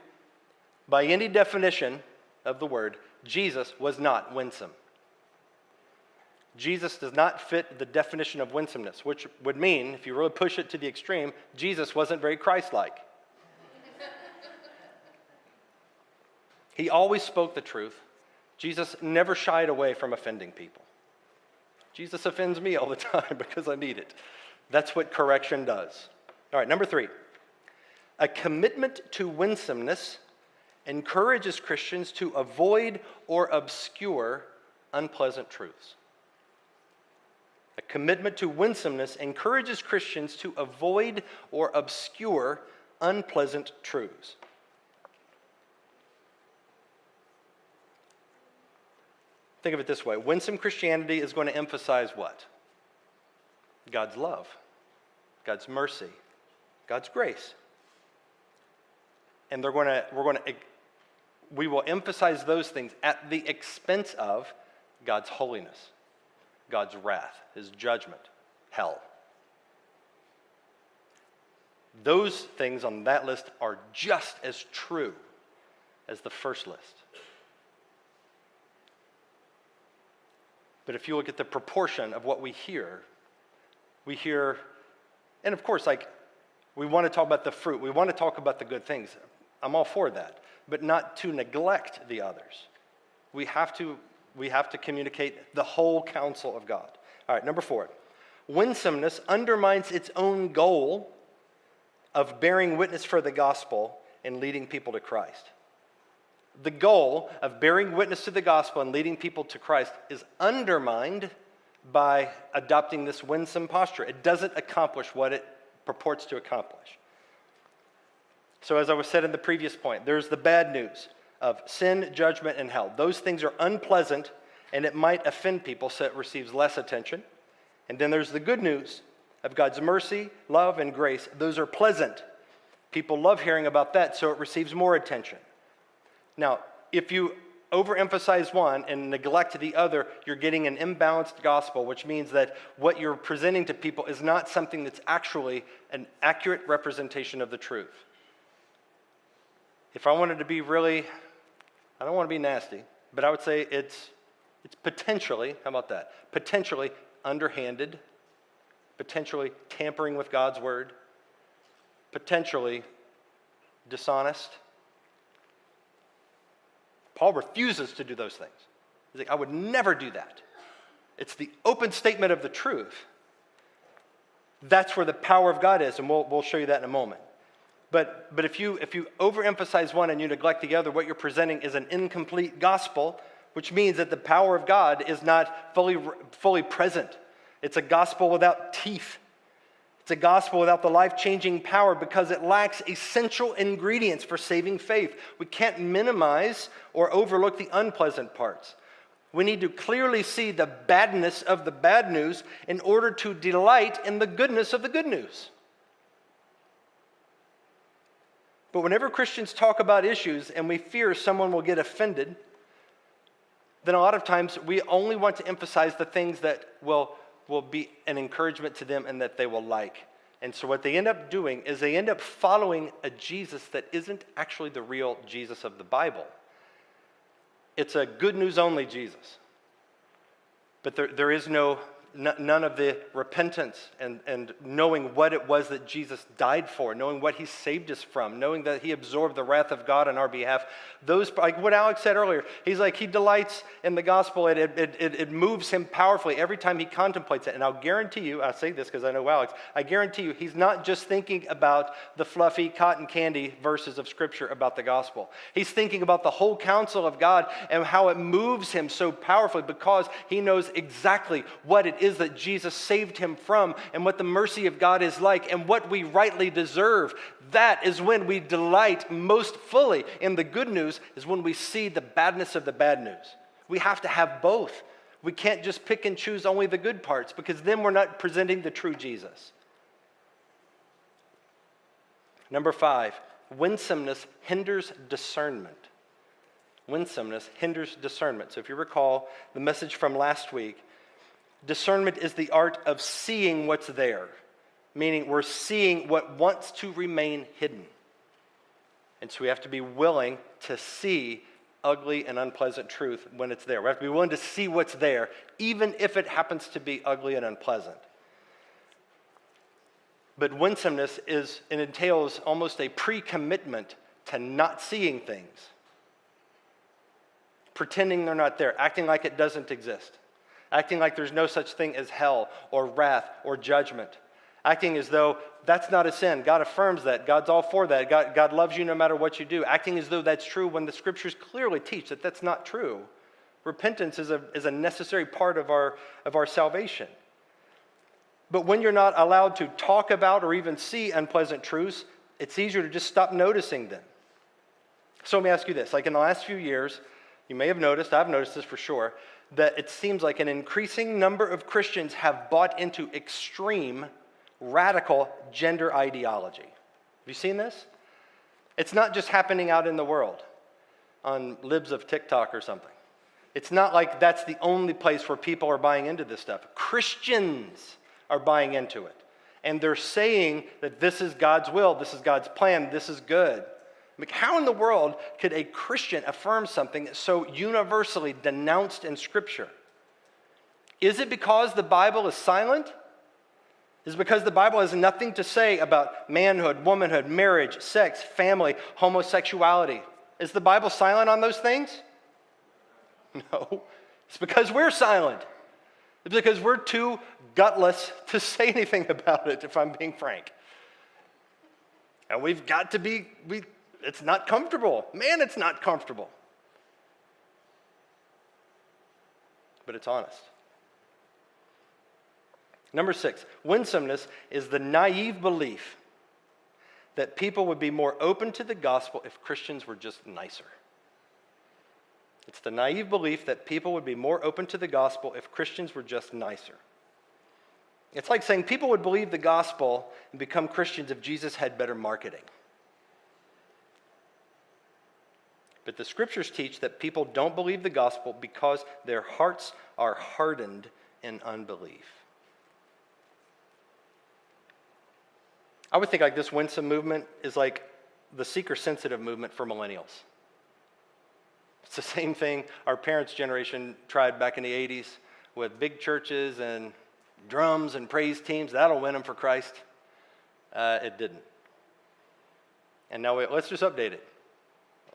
By any definition of the word, Jesus was not winsome. Jesus does not fit the definition of winsomeness, which would mean, if you really push it to the extreme, Jesus wasn't very Christ like. He always spoke the truth. Jesus never shied away from offending people. Jesus offends me all the time because I need it. That's what correction does. All right, number three a commitment to winsomeness encourages Christians to avoid or obscure unpleasant truths. A commitment to winsomeness encourages Christians to avoid or obscure unpleasant truths. Think of it this way winsome Christianity is going to emphasize what? God's love, God's mercy, God's grace. And they're going to, we're going to, we will emphasize those things at the expense of God's holiness, God's wrath, his judgment, hell. Those things on that list are just as true as the first list. But if you look at the proportion of what we hear, we hear, and of course, like, we want to talk about the fruit, we want to talk about the good things. I'm all for that, but not to neglect the others. We have to, we have to communicate the whole counsel of God. All right, number four. Winsomeness undermines its own goal of bearing witness for the gospel and leading people to Christ the goal of bearing witness to the gospel and leading people to Christ is undermined by adopting this winsome posture. It doesn't accomplish what it purports to accomplish. So, as I was said in the previous point, there's the bad news of sin, judgment, and hell. Those things are unpleasant and it might offend people, so it receives less attention. And then there's the good news of God's mercy, love, and grace. Those are pleasant. People love hearing about that, so it receives more attention. Now, if you overemphasize one and neglect the other, you're getting an imbalanced gospel, which means that what you're presenting to people is not something that's actually an accurate representation of the truth. If I wanted to be really, I don't want to be nasty, but I would say it's, it's potentially, how about that? Potentially underhanded, potentially tampering with God's word, potentially dishonest Paul refuses to do those things. He's like, I would never do that. It's the open statement of the truth. That's where the power of God is, and we'll, we'll show you that in a moment. But, but if, you, if you overemphasize one and you neglect the other, what you're presenting is an incomplete gospel, which means that the power of God is not fully, fully present. It's a gospel without teeth. It's a gospel without the life changing power because it lacks essential ingredients for saving faith. We can't minimize or overlook the unpleasant parts. We need to clearly see the badness of the bad news in order to delight in the goodness of the good news. But whenever Christians talk about issues and we fear someone will get offended, then a lot of times we only want to emphasize the things that will will be an encouragement to them and that they will like. And so, what they end up doing is they end up following a Jesus that isn't actually the real Jesus of the Bible. It's a good news only Jesus. But there, there is no none of the repentance and, and knowing what it was that Jesus died for, knowing what he saved us from, knowing that he absorbed the wrath of God on our behalf. Those, like what Alex said earlier, he's like, he delights in the gospel. It, it, it, it moves him powerfully every time he contemplates it. And I'll guarantee you, I say this because I know Alex, I guarantee you, he's not just thinking about the fluffy cotton candy verses of scripture about the gospel. He's thinking about the whole counsel of God and how it moves him so powerfully because he knows exactly what it is is that Jesus saved him from and what the mercy of God is like and what we rightly deserve. That is when we delight most fully in the good news, is when we see the badness of the bad news. We have to have both. We can't just pick and choose only the good parts because then we're not presenting the true Jesus. Number five, winsomeness hinders discernment. Winsomeness hinders discernment. So if you recall the message from last week, Discernment is the art of seeing what's there, meaning we're seeing what wants to remain hidden. And so we have to be willing to see ugly and unpleasant truth when it's there. We have to be willing to see what's there, even if it happens to be ugly and unpleasant. But winsomeness is, it entails almost a pre commitment to not seeing things, pretending they're not there, acting like it doesn't exist, acting like there's no such thing as hell or wrath or judgment, acting as though that's not a sin. God affirms that. God's all for that. God, God loves you no matter what you do, acting as though that's true when the scriptures clearly teach that that's not true. Repentance is a, is a necessary part of our, of our salvation. But when you're not allowed to talk about or even see unpleasant truths, it's easier to just stop noticing them. So let me ask you this like in the last few years, you may have noticed, I've noticed this for sure, that it seems like an increasing number of Christians have bought into extreme, radical gender ideology. Have you seen this? It's not just happening out in the world on libs of TikTok or something. It's not like that's the only place where people are buying into this stuff. Christians are buying into it. And they're saying that this is God's will, this is God's plan, this is good. Like, how in the world could a Christian affirm something so universally denounced in Scripture? Is it because the Bible is silent? Is it because the Bible has nothing to say about manhood, womanhood, marriage, sex, family, homosexuality? Is the Bible silent on those things? No. It's because we're silent. It's because we're too gutless to say anything about it, if I'm being frank. And we've got to be, we, it's not comfortable. Man, it's not comfortable. But it's honest. Number six, winsomeness is the naive belief that people would be more open to the gospel if Christians were just nicer. It's the naive belief that people would be more open to the gospel if Christians were just nicer. It's like saying people would believe the gospel and become Christians if Jesus had better marketing. But the scriptures teach that people don't believe the gospel because their hearts are hardened in unbelief. I would think like this winsome movement is like the seeker sensitive movement for millennials. It's the same thing our parents' generation tried back in the 80s with big churches and drums and praise teams. That'll win them for Christ. Uh, it didn't. And now we, let's just update it.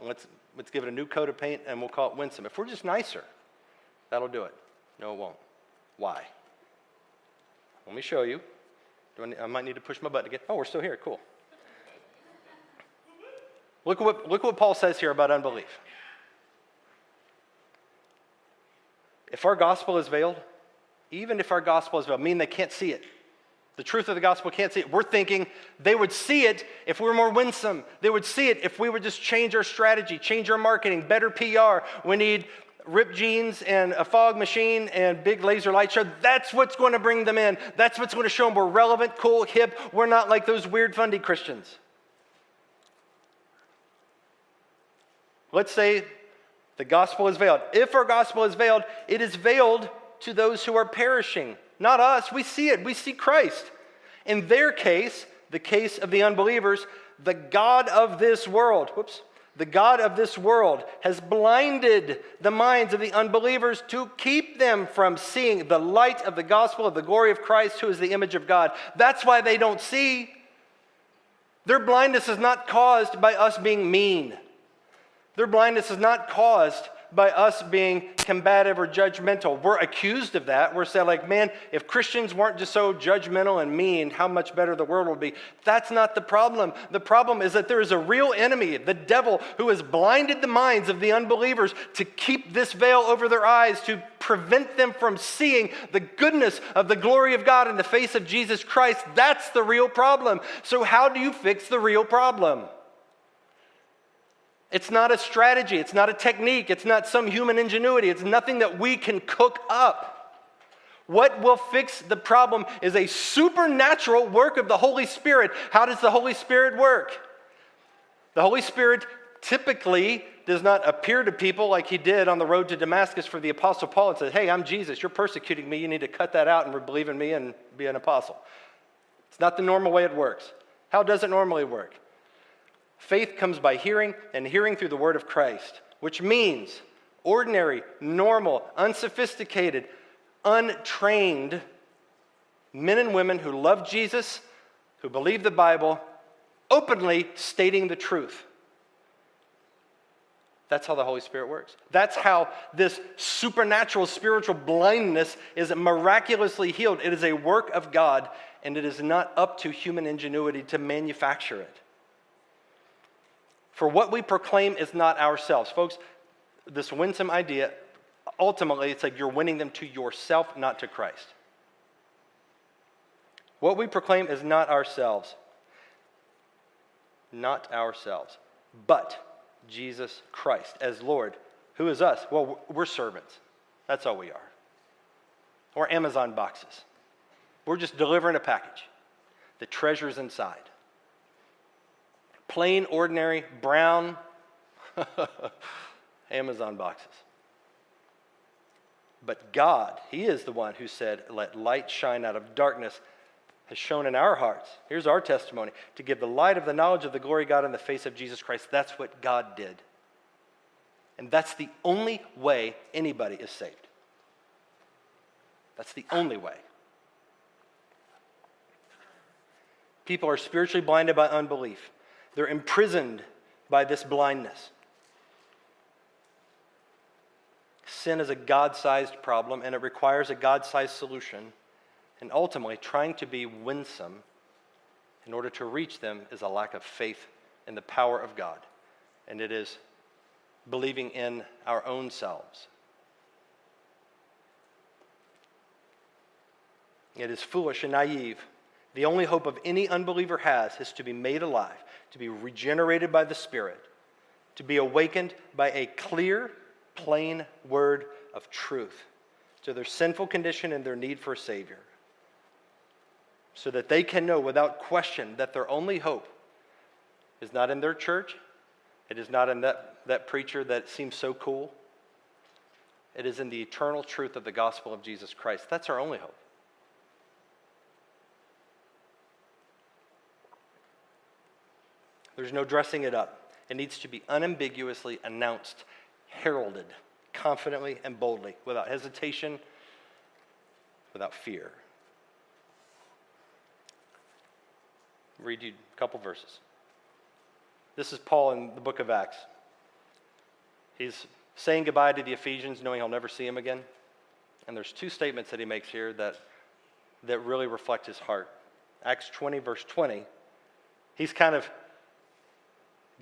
Let's, let's give it a new coat of paint and we'll call it winsome. If we're just nicer, that'll do it. No, it won't. Why? Let me show you. I, I might need to push my button again. Oh, we're still here. Cool. Look what, look what Paul says here about unbelief. If our gospel is veiled, even if our gospel is veiled, mean they can't see it. The truth of the gospel can't see it. We're thinking they would see it if we were more winsome. They would see it if we would just change our strategy, change our marketing, better PR. We need ripped jeans and a fog machine and big laser light show. That's what's going to bring them in. That's what's going to show them we're relevant, cool, hip. We're not like those weird fundy Christians. Let's say the gospel is veiled. If our gospel is veiled, it is veiled to those who are perishing, not us. We see it, we see Christ. In their case, the case of the unbelievers, the God of this world, whoops, the God of this world has blinded the minds of the unbelievers to keep them from seeing the light of the gospel of the glory of Christ, who is the image of God. That's why they don't see. Their blindness is not caused by us being mean. Their blindness is not caused by us being combative or judgmental. We're accused of that. We're saying, like, man, if Christians weren't just so judgmental and mean, how much better the world would be. That's not the problem. The problem is that there is a real enemy, the devil, who has blinded the minds of the unbelievers to keep this veil over their eyes, to prevent them from seeing the goodness of the glory of God in the face of Jesus Christ. That's the real problem. So, how do you fix the real problem? It's not a strategy, it's not a technique, it's not some human ingenuity, it's nothing that we can cook up. What will fix the problem is a supernatural work of the Holy Spirit. How does the Holy Spirit work? The Holy Spirit typically does not appear to people like he did on the road to Damascus for the Apostle Paul and said, Hey, I'm Jesus. You're persecuting me. You need to cut that out and believe in me and be an apostle. It's not the normal way it works. How does it normally work? Faith comes by hearing, and hearing through the word of Christ, which means ordinary, normal, unsophisticated, untrained men and women who love Jesus, who believe the Bible, openly stating the truth. That's how the Holy Spirit works. That's how this supernatural spiritual blindness is miraculously healed. It is a work of God, and it is not up to human ingenuity to manufacture it. For what we proclaim is not ourselves. Folks, this winsome idea, ultimately, it's like you're winning them to yourself, not to Christ. What we proclaim is not ourselves. Not ourselves. But Jesus Christ as Lord. Who is us? Well, we're servants. That's all we are. Or Amazon boxes. We're just delivering a package. The treasure's inside. Plain, ordinary, brown Amazon boxes. But God, He is the one who said, Let light shine out of darkness, has shown in our hearts. Here's our testimony to give the light of the knowledge of the glory of God in the face of Jesus Christ. That's what God did. And that's the only way anybody is saved. That's the only way. People are spiritually blinded by unbelief, they're imprisoned by this blindness. Sin is a God sized problem and it requires a God sized solution. And ultimately, trying to be winsome in order to reach them is a lack of faith in the power of God. And it is believing in our own selves. It is foolish and naive. The only hope of any unbeliever has is to be made alive, to be regenerated by the Spirit, to be awakened by a clear, plain word of truth to their sinful condition and their need for a Savior so that they can know without question that their only hope is not in their church, it is not in that, that preacher that seems so cool. It is in the eternal truth of the gospel of Jesus Christ. That's our only hope. There's no dressing it up. It needs to be unambiguously announced, heralded, confidently and boldly, without hesitation, without fear. read you a couple verses. This is Paul in the book of Acts. He's saying goodbye to the Ephesians, knowing he'll never see them again. And there's two statements that he makes here that, that really reflect his heart. Acts 20, verse 20, he's kind of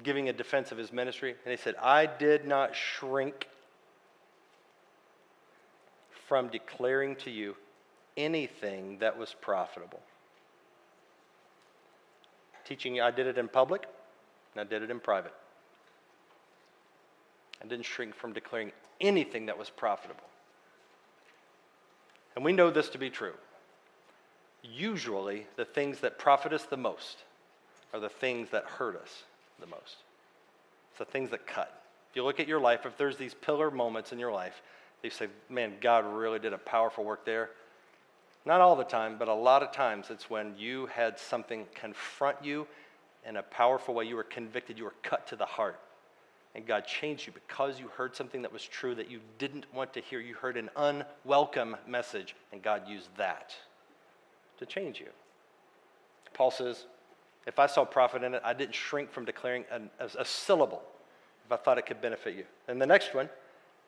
giving a defense of his ministry. And he said, I did not shrink from declaring to you anything that was profitable teaching I did it in public and I did it in private. I didn't shrink from declaring anything that was profitable. And we know this to be true. Usually, the things that profit us the most are the things that hurt us the most. It's the things that cut. If you look at your life, if there's these pillar moments in your life, you say, man, God really did a powerful work there. Not all the time, but a lot of times it's when you had something confront you in a powerful way. You were convicted, you were cut to the heart. And God changed you because you heard something that was true that you didn't want to hear. You heard an unwelcome message, and God used that to change you. Paul says, if I saw profit in it, I didn't shrink from declaring a, a, a syllable if I thought it could benefit you. And the next one,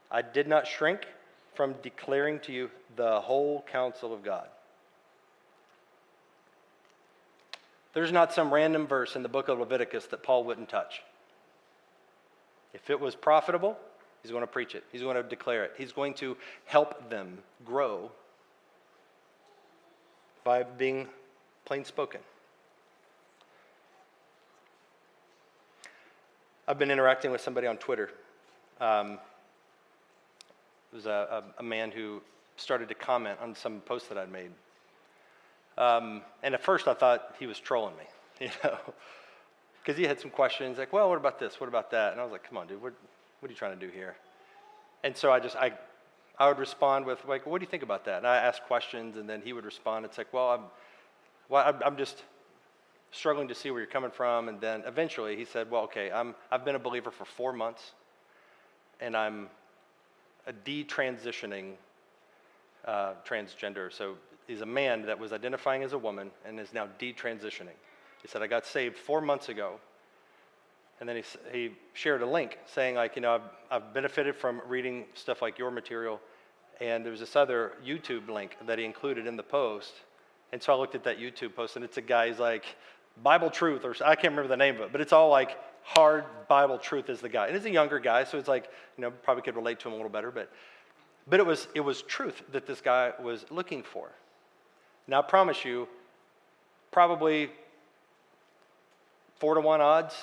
I did not shrink from declaring to you the whole counsel of God. There's not some random verse in the book of Leviticus that Paul wouldn't touch. If it was profitable, he's going to preach it, he's going to declare it, he's going to help them grow by being plain spoken. I've been interacting with somebody on Twitter. Um, it was a, a, a, man who started to comment on some posts that I'd made. Um, and at first I thought he was trolling me, you know, because he had some questions like, well, what about this? What about that? And I was like, come on, dude, what, what are you trying to do here? And so I just, I, I would respond with like, what do you think about that? And I asked questions and then he would respond. It's like, well, I'm, well, I'm, I'm just, struggling to see where you're coming from. And then eventually he said, Well, okay, I'm, I've been a believer for four months, and I'm a detransitioning uh, transgender. So he's a man that was identifying as a woman and is now detransitioning. He said, I got saved four months ago. And then he, he shared a link saying, like, you know, I've, I've benefited from reading stuff like your material. And there was this other YouTube link that he included in the post. And so I looked at that YouTube post, and it's a guy, he's like, Bible Truth, or I can't remember the name of it, but it's all like hard Bible truth is the guy. And he's a younger guy, so it's like, you know, probably could relate to him a little better, but, but it, was, it was truth that this guy was looking for. Now, I promise you, probably four to one odds,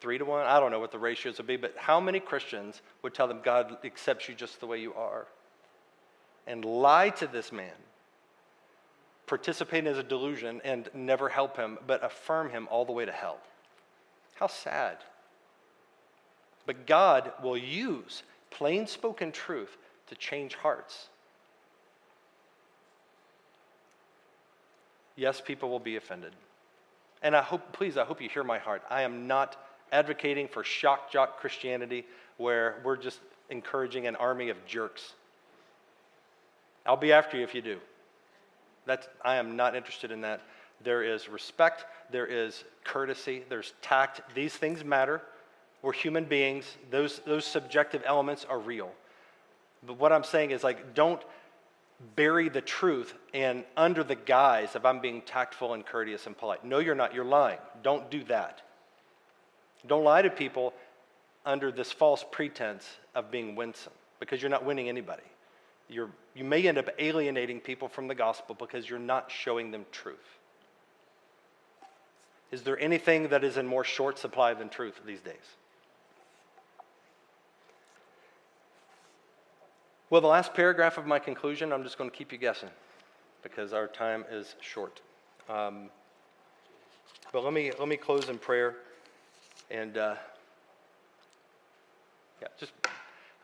three to one, I don't know what the ratios would be, but how many Christians would tell them God accepts you just the way you are? And lie to this man participate in his delusion and never help him, but affirm him all the way to hell. How sad. But God will use plain spoken truth to change hearts. Yes, people will be offended. And I hope, please, I hope you hear my heart. I am not advocating for shock jock Christianity where we're just encouraging an army of jerks. I'll be after you if you do. That's, I am not interested in that. There is respect, there is courtesy, there's tact. These things matter. We're human beings. Those, those subjective elements are real. But what I'm saying is, like, don't bury the truth and under the guise of I'm being tactful and courteous and polite. No, you're not. You're lying. Don't do that. Don't lie to people under this false pretense of being winsome because you're not winning anybody you're, you may end up alienating people from the gospel because you're not showing them truth. Is there anything that is in more short supply than truth these days? Well, the last paragraph of my conclusion, I'm just going to keep you guessing because our time is short. Um, but let me, let me close in prayer and uh, yeah, just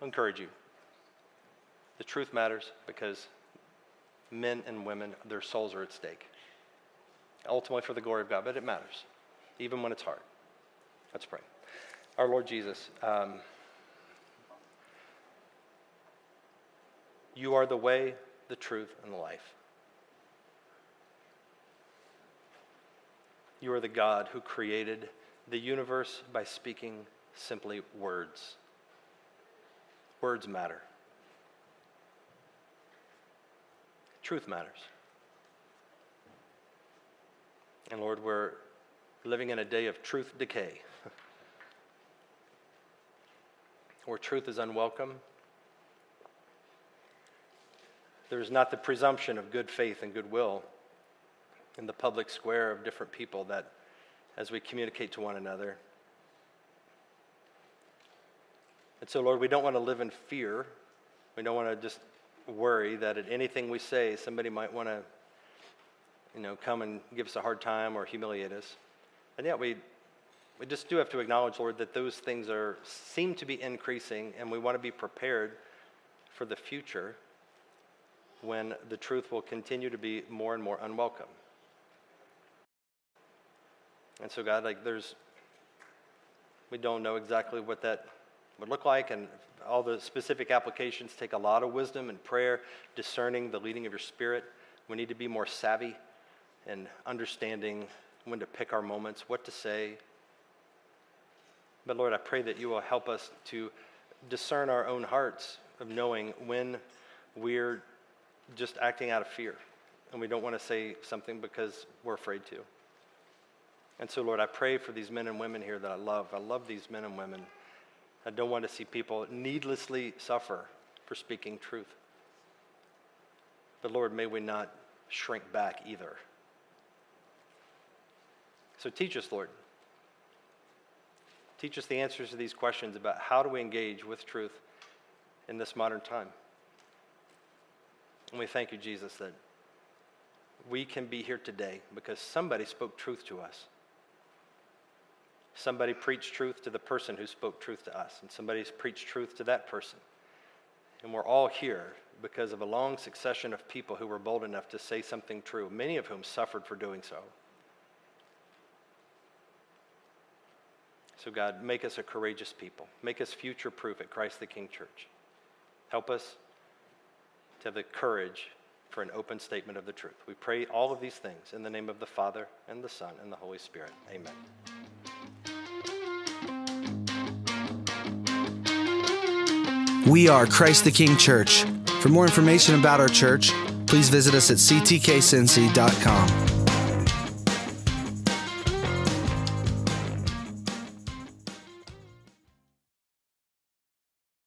encourage you. The truth matters because men and women, their souls are at stake. Ultimately for the glory of God, but it matters, even when it's hard. Let's pray. Our Lord Jesus, um, you are the way, the truth, and the life. You are the God who created the universe by speaking simply words. Words matter. Truth matters. And Lord, we're living in a day of truth decay, where truth is unwelcome. There's not the presumption of good faith and goodwill in the public square of different people that as we communicate to one another. And so, Lord, we don't want to live in fear. We don't want to just worry that at anything we say, somebody might want to, you know, come and give us a hard time or humiliate us. And yet we, we just do have to acknowledge, Lord, that those things are seem to be increasing, and we want to be prepared for the future when the truth will continue to be more and more unwelcome. And so, God, like, there's, we don't know exactly what that would look like, and all the specific applications take a lot of wisdom and prayer, discerning the leading of your spirit. We need to be more savvy and understanding when to pick our moments, what to say. But Lord, I pray that you will help us to discern our own hearts of knowing when we're just acting out of fear and we don't want to say something because we're afraid to. And so, Lord, I pray for these men and women here that I love. I love these men and women. I don't want to see people needlessly suffer for speaking truth. But Lord, may we not shrink back either. So teach us, Lord. Teach us the answers to these questions about how do we engage with truth in this modern time. And we thank you, Jesus, that we can be here today because somebody spoke truth to us. Somebody preached truth to the person who spoke truth to us, and somebody's preached truth to that person. And we're all here because of a long succession of people who were bold enough to say something true, many of whom suffered for doing so. So, God, make us a courageous people. Make us future proof at Christ the King Church. Help us to have the courage for an open statement of the truth. We pray all of these things in the name of the Father, and the Son, and the Holy Spirit. Amen. We are Christ the King Church. For more information about our church, please visit us at ctkcincy.com.